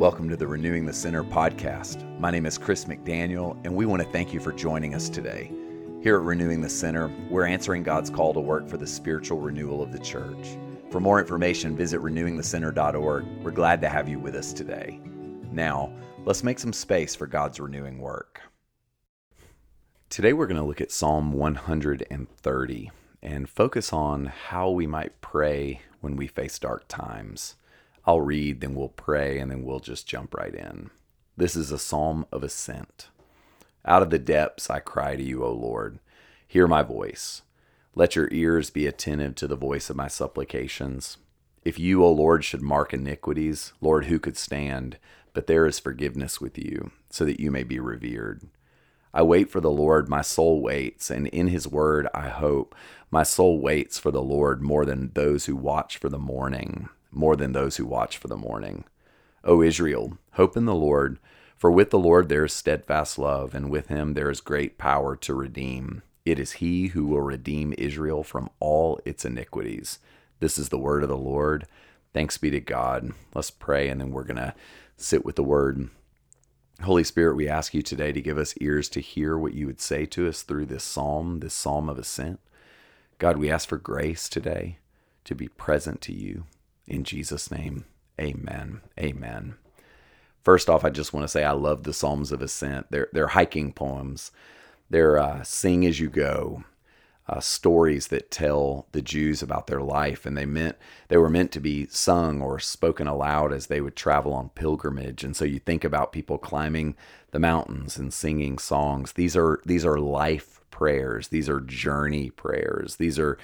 Welcome to the Renewing the Center podcast. My name is Chris McDaniel, and we want to thank you for joining us today. Here at Renewing the Center, we're answering God's call to work for the spiritual renewal of the church. For more information, visit renewingthecenter.org. We're glad to have you with us today. Now, let's make some space for God's renewing work. Today, we're going to look at Psalm 130 and focus on how we might pray when we face dark times. I'll read, then we'll pray, and then we'll just jump right in. This is a psalm of ascent. Out of the depths I cry to you, O Lord. Hear my voice. Let your ears be attentive to the voice of my supplications. If you, O Lord, should mark iniquities, Lord, who could stand? But there is forgiveness with you, so that you may be revered. I wait for the Lord, my soul waits, and in his word I hope. My soul waits for the Lord more than those who watch for the morning more than those who watch for the morning. O Israel, hope in the Lord, for with the Lord there is steadfast love, and with him there is great power to redeem. It is he who will redeem Israel from all its iniquities. This is the word of the Lord. Thanks be to God. Let's pray, and then we're going to sit with the word. Holy Spirit, we ask you today to give us ears to hear what you would say to us through this psalm, this psalm of ascent. God, we ask for grace today to be present to you. In Jesus' name, amen. Amen. First off, I just want to say I love the Psalms of Ascent. They're, they're hiking poems, they're uh, sing as you go. Uh, stories that tell the Jews about their life, and they meant they were meant to be sung or spoken aloud as they would travel on pilgrimage. And so you think about people climbing the mountains and singing songs. These are these are life prayers. These are journey prayers. These are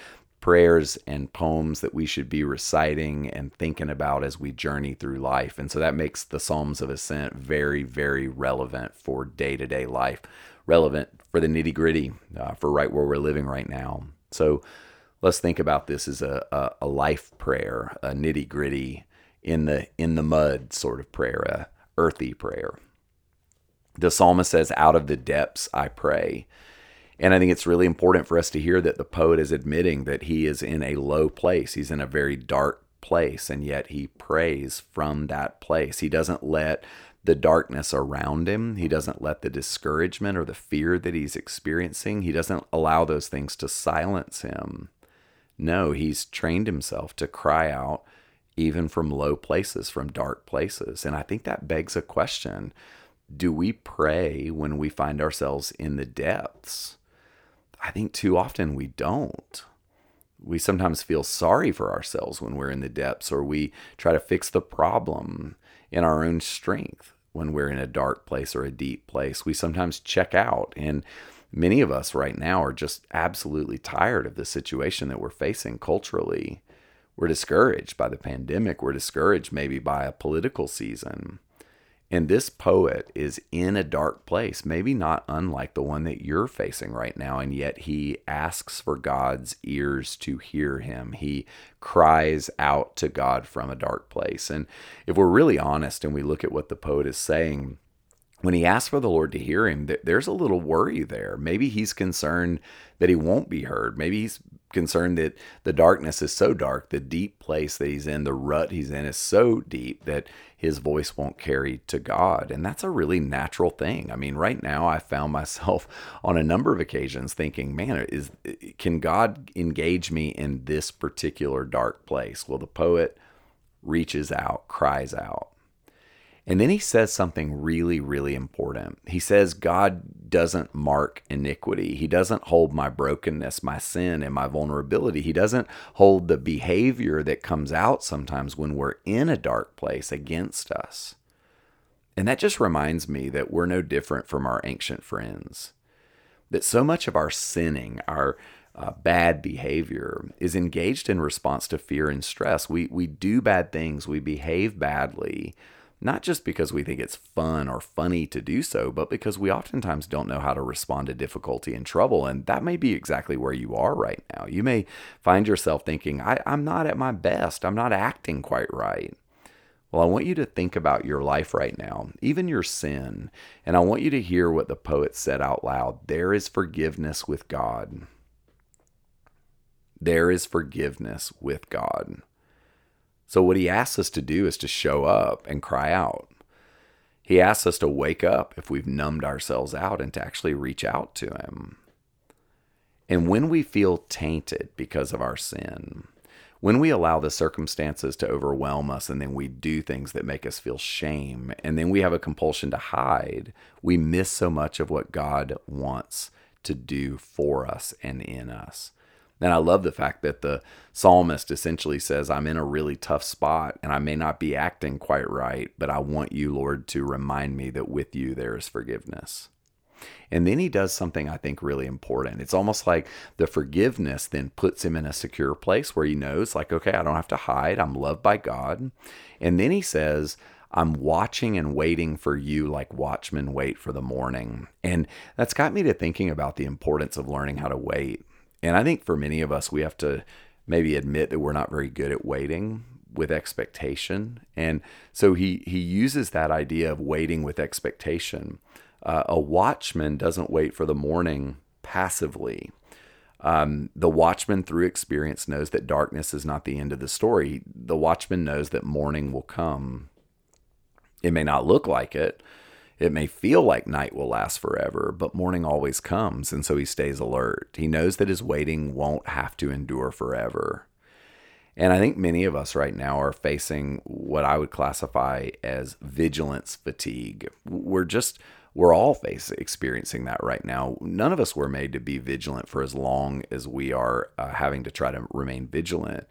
prayers and poems that we should be reciting and thinking about as we journey through life. And so that makes the Psalms of Ascent very, very relevant for day to day life, relevant for the nitty gritty, uh, for right where we're living right now. So let's think about this as a, a, a life prayer, a nitty gritty, in the in the mud sort of prayer, a earthy prayer. The psalmist says, "Out of the depths I pray." And I think it's really important for us to hear that the poet is admitting that he is in a low place. He's in a very dark place, and yet he prays from that place. He doesn't let the darkness around him, he doesn't let the discouragement or the fear that he's experiencing, he doesn't allow those things to silence him. No, he's trained himself to cry out even from low places, from dark places. And I think that begs a question do we pray when we find ourselves in the depths? I think too often we don't. We sometimes feel sorry for ourselves when we're in the depths, or we try to fix the problem in our own strength when we're in a dark place or a deep place. We sometimes check out. And many of us right now are just absolutely tired of the situation that we're facing culturally. We're discouraged by the pandemic. We're discouraged maybe by a political season. And this poet is in a dark place, maybe not unlike the one that you're facing right now. And yet he asks for God's ears to hear him. He cries out to God from a dark place. And if we're really honest and we look at what the poet is saying, when he asks for the Lord to hear him, there's a little worry there. Maybe he's concerned that he won't be heard. Maybe he's concerned that the darkness is so dark, the deep place that he's in, the rut he's in is so deep that his voice won't carry to God. And that's a really natural thing. I mean, right now I found myself on a number of occasions thinking, man, is can God engage me in this particular dark place? Well, the poet reaches out, cries out. And then he says something really, really important. He says, God doesn't mark iniquity. He doesn't hold my brokenness, my sin, and my vulnerability. He doesn't hold the behavior that comes out sometimes when we're in a dark place against us. And that just reminds me that we're no different from our ancient friends. That so much of our sinning, our uh, bad behavior is engaged in response to fear and stress. We, we do bad things, we behave badly not just because we think it's fun or funny to do so, but because we oftentimes don't know how to respond to difficulty and trouble. And that may be exactly where you are right now. You may find yourself thinking, I, am not at my best, I'm not acting quite right. Well, I want you to think about your life right now, even your sin, and I want you to hear what the poet said out loud. There is forgiveness with God. There is forgiveness with God. So, what he asks us to do is to show up and cry out. He asks us to wake up if we've numbed ourselves out and to actually reach out to Him. And when we feel tainted because of our sin, when we allow the circumstances to overwhelm us and then we do things that make us feel shame and then we have a compulsion to hide, we miss so much of what God wants to do for us and in us. And I love the fact that the psalmist essentially says, I'm in a really tough spot and I may not be acting quite right, but I want you, Lord, to remind me that with you there is forgiveness. And then he does something I think really important. It's almost like the forgiveness then puts him in a secure place where he knows, like, okay, I don't have to hide. I'm loved by God. And then he says, I'm watching and waiting for you like watchmen wait for the morning. And that's got me to thinking about the importance of learning how to wait. And I think for many of us, we have to maybe admit that we're not very good at waiting with expectation. And so he he uses that idea of waiting with expectation. Uh, a watchman doesn't wait for the morning passively. Um, the watchman, through experience, knows that darkness is not the end of the story. The watchman knows that morning will come. It may not look like it, it may feel like night will last forever, but morning always comes, and so he stays alert. He knows that his waiting won't have to endure forever. And I think many of us right now are facing what I would classify as vigilance fatigue. We're just, we're all facing experiencing that right now. None of us were made to be vigilant for as long as we are uh, having to try to remain vigilant.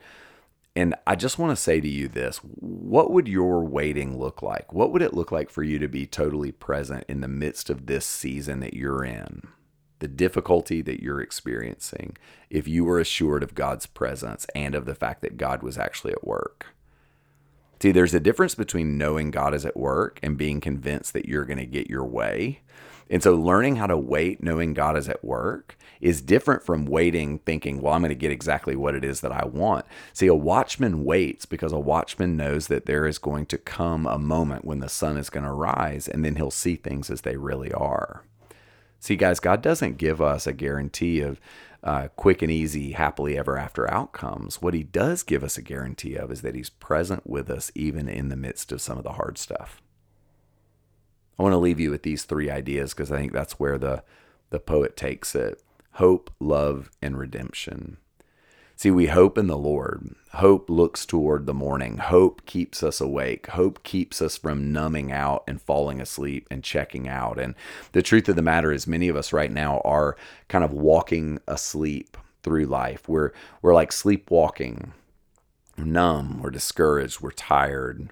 And I just want to say to you this what would your waiting look like? What would it look like for you to be totally present in the midst of this season that you're in? The difficulty that you're experiencing, if you were assured of God's presence and of the fact that God was actually at work. See, there's a difference between knowing God is at work and being convinced that you're going to get your way. And so learning how to wait, knowing God is at work, is different from waiting, thinking, well, I'm going to get exactly what it is that I want. See, a watchman waits because a watchman knows that there is going to come a moment when the sun is going to rise and then he'll see things as they really are. See, guys, God doesn't give us a guarantee of uh, quick and easy, happily ever after outcomes. What he does give us a guarantee of is that he's present with us even in the midst of some of the hard stuff. I want to leave you with these three ideas because I think that's where the, the poet takes it hope, love, and redemption. See, we hope in the Lord. Hope looks toward the morning. Hope keeps us awake. Hope keeps us from numbing out and falling asleep and checking out. And the truth of the matter is, many of us right now are kind of walking asleep through life. We're, we're like sleepwalking, numb, we're discouraged, we're tired.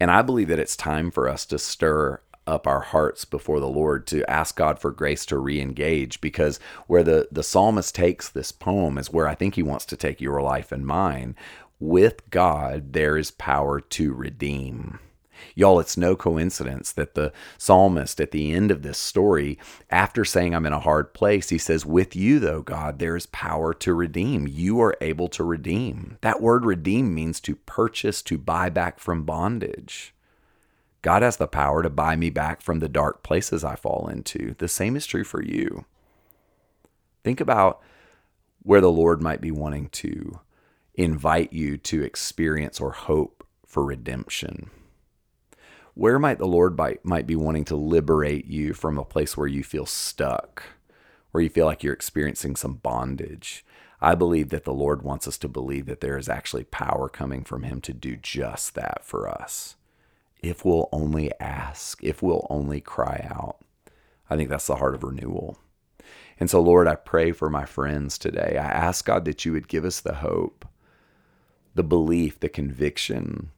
And I believe that it's time for us to stir up our hearts before the Lord to ask God for grace to re-engage because where the the psalmist takes this poem is where I think he wants to take your life and mine with God there is power to redeem Y'all, it's no coincidence that the psalmist at the end of this story, after saying, I'm in a hard place, he says, With you, though, God, there is power to redeem. You are able to redeem. That word redeem means to purchase, to buy back from bondage. God has the power to buy me back from the dark places I fall into. The same is true for you. Think about where the Lord might be wanting to invite you to experience or hope for redemption. Where might the Lord might be wanting to liberate you from a place where you feel stuck, where you feel like you're experiencing some bondage? I believe that the Lord wants us to believe that there is actually power coming from Him to do just that for us if we'll only ask, if we'll only cry out. I think that's the heart of renewal. And so, Lord, I pray for my friends today. I ask God that you would give us the hope, the belief, the conviction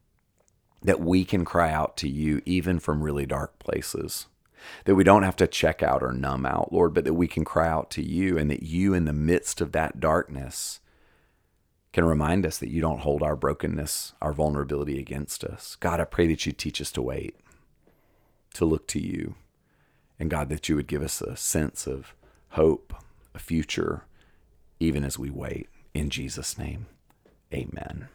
that we can cry out to you even from really dark places. That we don't have to check out or numb out, Lord, but that we can cry out to you and that you, in the midst of that darkness, can remind us that you don't hold our brokenness, our vulnerability against us. God, I pray that you teach us to wait, to look to you. And God, that you would give us a sense of hope, a future, even as we wait. In Jesus' name, amen.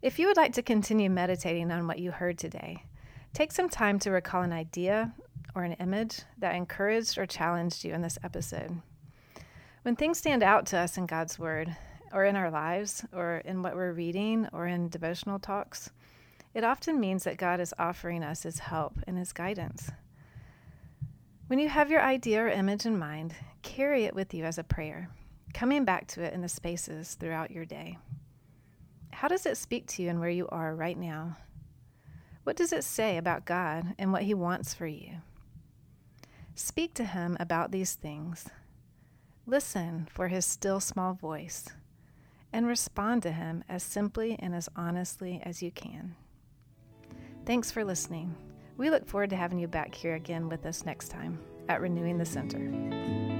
If you would like to continue meditating on what you heard today, take some time to recall an idea or an image that encouraged or challenged you in this episode. When things stand out to us in God's Word, or in our lives or in what we're reading or in devotional talks, It often means that God is offering us His help and His guidance. When you have your idea or image in mind, carry it with you as a prayer, coming back to it in the spaces throughout your day. How does it speak to you and where you are right now? What does it say about God and what He wants for you? Speak to Him about these things. Listen for His still small voice and respond to Him as simply and as honestly as you can. Thanks for listening. We look forward to having you back here again with us next time at Renewing the Center.